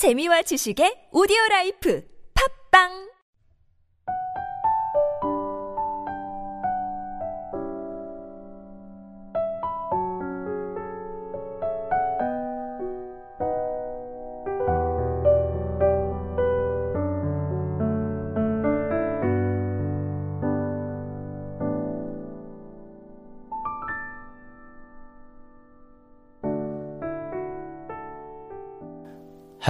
재미와 지식의 오디오 라이프. 팝빵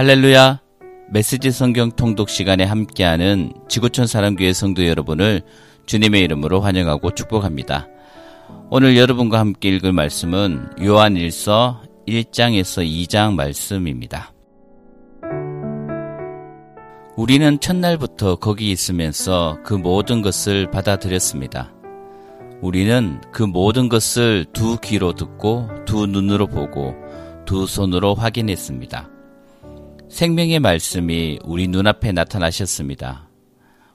할렐루야. 메시지 성경 통독 시간에 함께하는 지구촌 사랑교회 성도 여러분을 주님의 이름으로 환영하고 축복합니다. 오늘 여러분과 함께 읽을 말씀은 요한 1서 1장에서 2장 말씀입니다. 우리는 첫날부터 거기 있으면서 그 모든 것을 받아들였습니다. 우리는 그 모든 것을 두 귀로 듣고 두 눈으로 보고 두 손으로 확인했습니다. 생명의 말씀이 우리 눈앞에 나타나셨습니다.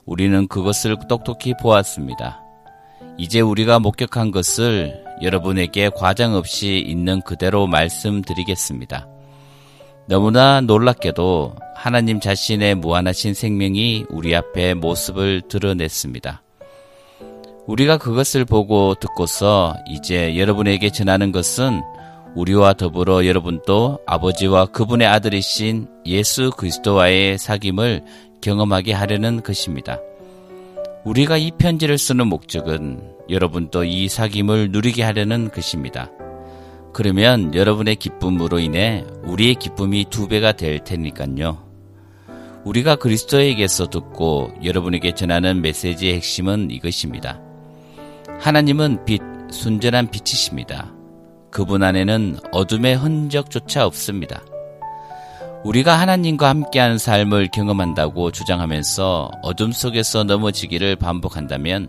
우리는 그것을 똑똑히 보았습니다. 이제 우리가 목격한 것을 여러분에게 과장 없이 있는 그대로 말씀드리겠습니다. 너무나 놀랍게도 하나님 자신의 무한하신 생명이 우리 앞에 모습을 드러냈습니다. 우리가 그것을 보고 듣고서 이제 여러분에게 전하는 것은 우리와 더불어 여러분도 아버지와 그분의 아들이신 예수 그리스도와의 사귐을 경험하게 하려는 것입니다. 우리가 이 편지를 쓰는 목적은 여러분도 이 사귐을 누리게 하려는 것입니다. 그러면 여러분의 기쁨으로 인해 우리의 기쁨이 두 배가 될 테니까요. 우리가 그리스도에게서 듣고 여러분에게 전하는 메시지의 핵심은 이것입니다. 하나님은 빛, 순전한 빛이십니다. 그분 안에는 어둠의 흔적조차 없습니다. 우리가 하나님과 함께하는 삶을 경험한다고 주장하면서 어둠 속에서 넘어지기를 반복한다면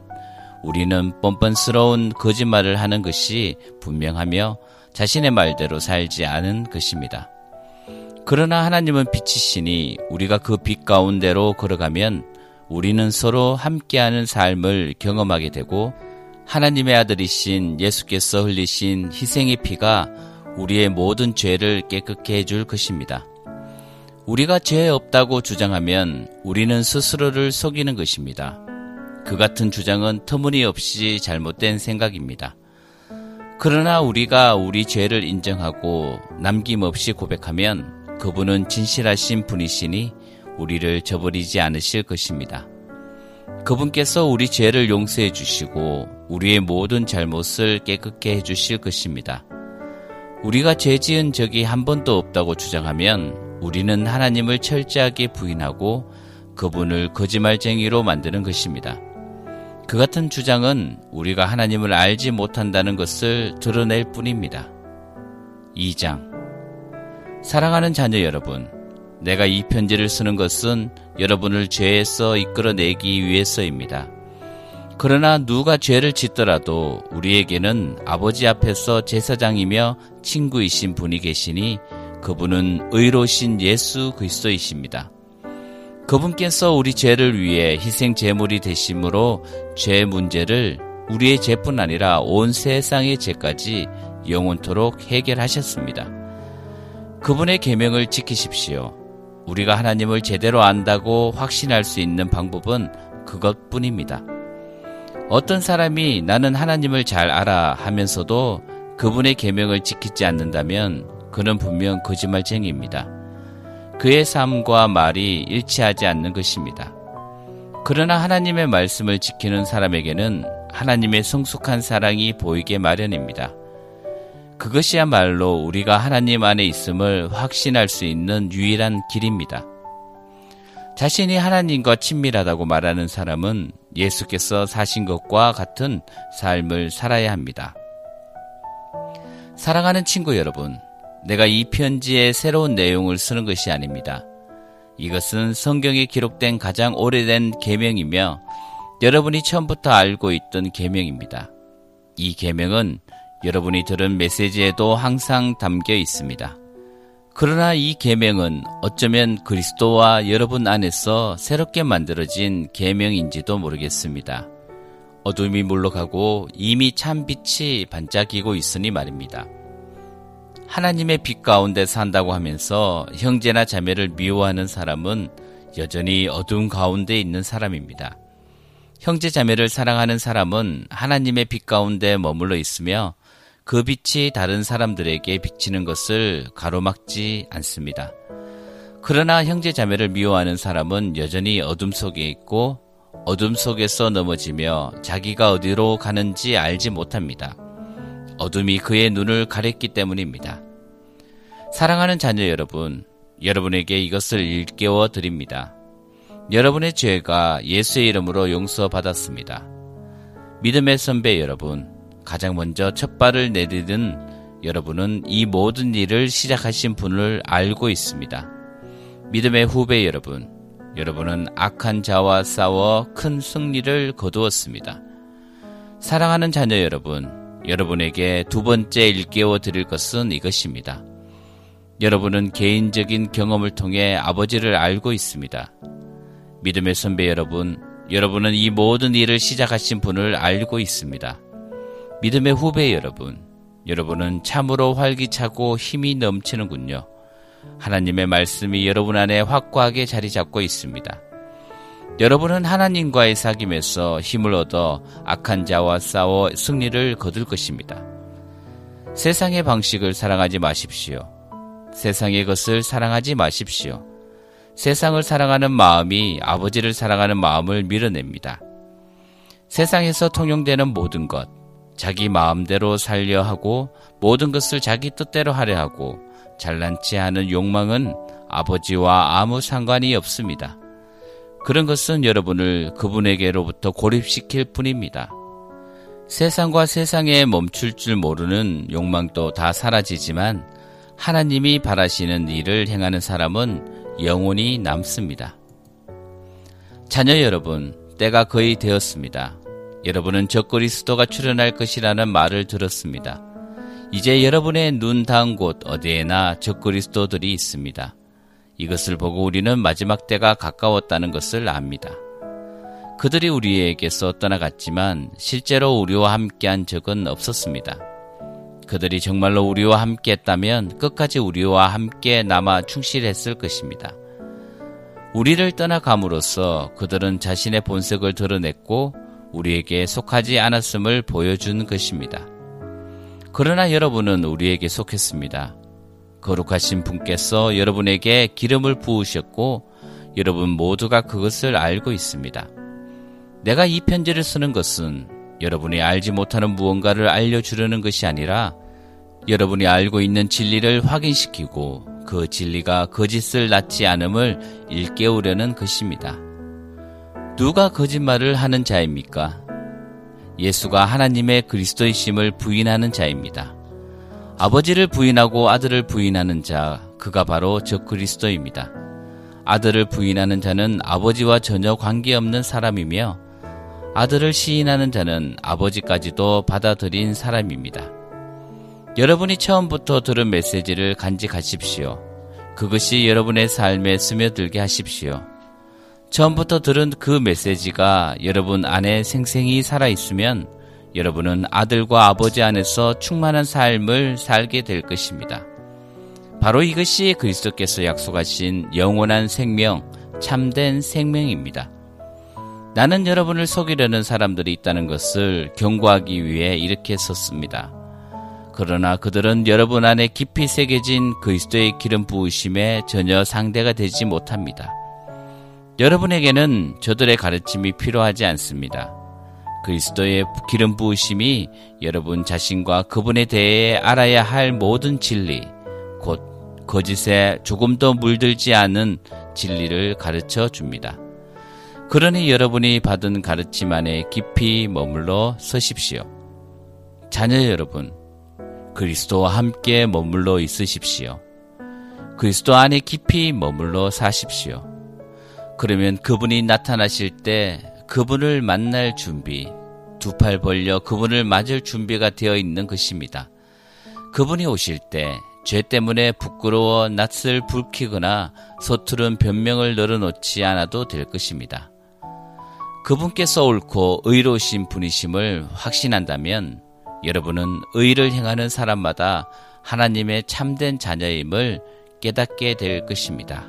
우리는 뻔뻔스러운 거짓말을 하는 것이 분명하며 자신의 말대로 살지 않은 것입니다. 그러나 하나님은 빛이시니 우리가 그 빛 가운데로 걸어가면 우리는 서로 함께하는 삶을 경험하게 되고 하나님의 아들이신 예수께서 흘리신 희생의 피가 우리의 모든 죄를 깨끗게 해줄 것입니다. 우리가 죄 없다고 주장하면 우리는 스스로를 속이는 것입니다. 그 같은 주장은 터무니없이 잘못된 생각입니다. 그러나 우리가 우리 죄를 인정하고 남김없이 고백하면 그분은 진실하신 분이시니 우리를 저버리지 않으실 것입니다. 그분께서 우리 죄를 용서해 주시고 우리의 모든 잘못을 깨끗게 해 주실 것입니다. 우리가 죄 지은 적이 한 번도 없다고 주장하면 우리는 하나님을 철저하게 부인하고 그분을 거짓말쟁이로 만드는 것입니다. 그 같은 주장은 우리가 하나님을 알지 못한다는 것을 드러낼 뿐입니다. 2장 사랑하는 자녀 여러분, 내가 이 편지를 쓰는 것은 여러분을 죄에서 이끌어내기 위해서입니다. 그러나 누가 죄를 짓더라도 우리에게는 아버지 앞에서 제사장이며 친구이신 분이 계시니 그분은 의로신 예수 그리스도이십니다. 그분께서 우리 죄를 위해 희생 제물이 되심으로 죄 문제를 우리의 죄뿐 아니라 온 세상의 죄까지 영원토록 해결하셨습니다. 그분의 계명을 지키십시오. 우리가 하나님을 제대로 안다고 확신할 수 있는 방법은 그것뿐입니다. 어떤 사람이 나는 하나님을 잘 알아 하면서도 그분의 계명을 지키지 않는다면 그는 분명 거짓말쟁이입니다. 그의 삶과 말이 일치하지 않는 것입니다. 그러나 하나님의 말씀을 지키는 사람에게는 하나님의 성숙한 사랑이 보이게 마련입니다. 그것이야말로 우리가 하나님 안에 있음을 확신할 수 있는 유일한 길입니다. 자신이 하나님과 친밀하다고 말하는 사람은 예수께서 사신 것과 같은 삶을 살아야 합니다. 사랑하는 친구 여러분, 내가 이 편지에 새로운 내용을 쓰는 것이 아닙니다. 이것은 성경에 기록된 가장 오래된 계명이며 여러분이 처음부터 알고 있던 계명입니다. 이 계명은 여러분이 들은 메시지에도 항상 담겨 있습니다. 그러나 이 계명은 어쩌면 그리스도와 여러분 안에서 새롭게 만들어진 계명인지도 모르겠습니다. 어둠이 물러가고 이미 참 빛이 반짝이고 있으니 말입니다. 하나님의 빛 가운데 산다고 하면서 형제나 자매를 미워하는 사람은 여전히 어두운 가운데 있는 사람입니다. 형제 자매를 사랑하는 사람은 하나님의 빛 가운데 머물러 있으며 그 빛이 다른 사람들에게 비치는 것을 가로막지 않습니다. 그러나 형제 자매를 미워하는 사람은 여전히 어둠 속에 있고 어둠 속에서 넘어지며 자기가 어디로 가는지 알지 못합니다. 어둠이 그의 눈을 가렸기 때문입니다. 사랑하는 자녀 여러분, 여러분에게 이것을 일깨워 드립니다. 여러분의 죄가 예수의 이름으로 용서받았습니다. 믿음의 선배 여러분, 가장 먼저 첫 발을 내디든 여러분은 이 모든 일을 시작하신 분을 알고 있습니다. 믿음의 후배 여러분, 여러분은 악한 자와 싸워 큰 승리를 거두었습니다. 사랑하는 자녀 여러분, 여러분에게 두 번째 일깨워 드릴 것은 이것입니다. 여러분은 개인적인 경험을 통해 아버지를 알고 있습니다. 믿음의 선배 여러분, 여러분은 이 모든 일을 시작하신 분을 알고 있습니다. 믿음의 후배 여러분, 여러분은 참으로 활기차고 힘이 넘치는군요. 하나님의 말씀이 여러분 안에 확고하게 자리 잡고 있습니다. 여러분은 하나님과의 사귐에서 힘을 얻어 악한 자와 싸워 승리를 거둘 것입니다. 세상의 방식을 사랑하지 마십시오. 세상의 것을 사랑하지 마십시오. 세상을 사랑하는 마음이 아버지를 사랑하는 마음을 밀어냅니다. 세상에서 통용되는 모든 것, 자기 마음대로 살려 하고 모든 것을 자기 뜻대로 하려 하고 잘난치 않은 욕망은 아버지와 아무 상관이 없습니다. 그런 것은 여러분을 그분에게로부터 고립시킬 뿐입니다. 세상과 세상에 멈출 줄 모르는 욕망도 다 사라지지만 하나님이 바라시는 일을 행하는 사람은 영원히 남습니다. 자녀 여러분, 때가 거의 되었습니다. 여러분은 적그리스도가 출현할 것이라는 말을 들었습니다. 이제 여러분의 눈 닿은 곳 어디에나 적그리스도들이 있습니다. 이것을 보고 우리는 마지막 때가 가까웠다는 것을 압니다. 그들이 우리에게서 떠나갔지만 실제로 우리와 함께한 적은 없었습니다. 그들이 정말로 우리와 함께 했다면 끝까지 우리와 함께 남아 충실했을 것입니다. 우리를 떠나감으로써 그들은 자신의 본색을 드러냈고 우리에게 속하지 않았음을 보여준 것입니다. 그러나 여러분은 우리에게 속했습니다. 거룩하신 분께서 여러분에게 기름을 부으셨고 여러분 모두가 그것을 알고 있습니다. 내가 이 편지를 쓰는 것은 여러분이 알지 못하는 무언가를 알려주려는 것이 아니라 여러분이 알고 있는 진리를 확인시키고 그 진리가 거짓을 낳지 않음을 일깨우려는 것입니다. 누가 거짓말을 하는 자입니까? 예수가 하나님의 그리스도이심을 부인하는 자입니다. 아버지를 부인하고 아들을 부인하는 자, 그가 바로 저 그리스도입니다. 아들을 부인하는 자는 아버지와 전혀 관계없는 사람이며 아들을 시인하는 자는 아버지까지도 받아들인 사람입니다. 여러분이 처음부터 들은 메시지를 간직하십시오. 그것이 여러분의 삶에 스며들게 하십시오. 처음부터 들은 그 메시지가 여러분 안에 생생히 살아있으면 여러분은 아들과 아버지 안에서 충만한 삶을 살게 될 것입니다. 바로 이것이 그리스도께서 약속하신 영원한 생명, 참된 생명입니다. 나는 여러분을 속이려는 사람들이 있다는 것을 경고하기 위해 이렇게 썼습니다. 그러나 그들은 여러분 안에 깊이 새겨진 그리스도의 기름 부으심에 전혀 상대가 되지 못합니다. 여러분에게는 저들의 가르침이 필요하지 않습니다. 그리스도의 기름 부으심이 여러분 자신과 그분에 대해 알아야 할 모든 진리, 곧 거짓에 조금 더 물들지 않은 진리를 가르쳐 줍니다. 그러니 여러분이 받은 가르침 안에 깊이 머물러 서십시오. 자녀 여러분, 그리스도와 함께 머물러 있으십시오. 그리스도 안에 깊이 머물러 사십시오. 그러면 그분이 나타나실 때 그분을 만날 준비, 두 팔 벌려 그분을 맞을 준비가 되어 있는 것입니다. 그분이 오실 때 죄 때문에 부끄러워 낯을 붉히거나 서투른 변명을 늘어놓지 않아도 될 것입니다. 그분께서 옳고 의로우신 분이심을 확신한다면 여러분은 의를 행하는 사람마다 하나님의 참된 자녀임을 깨닫게 될 것입니다.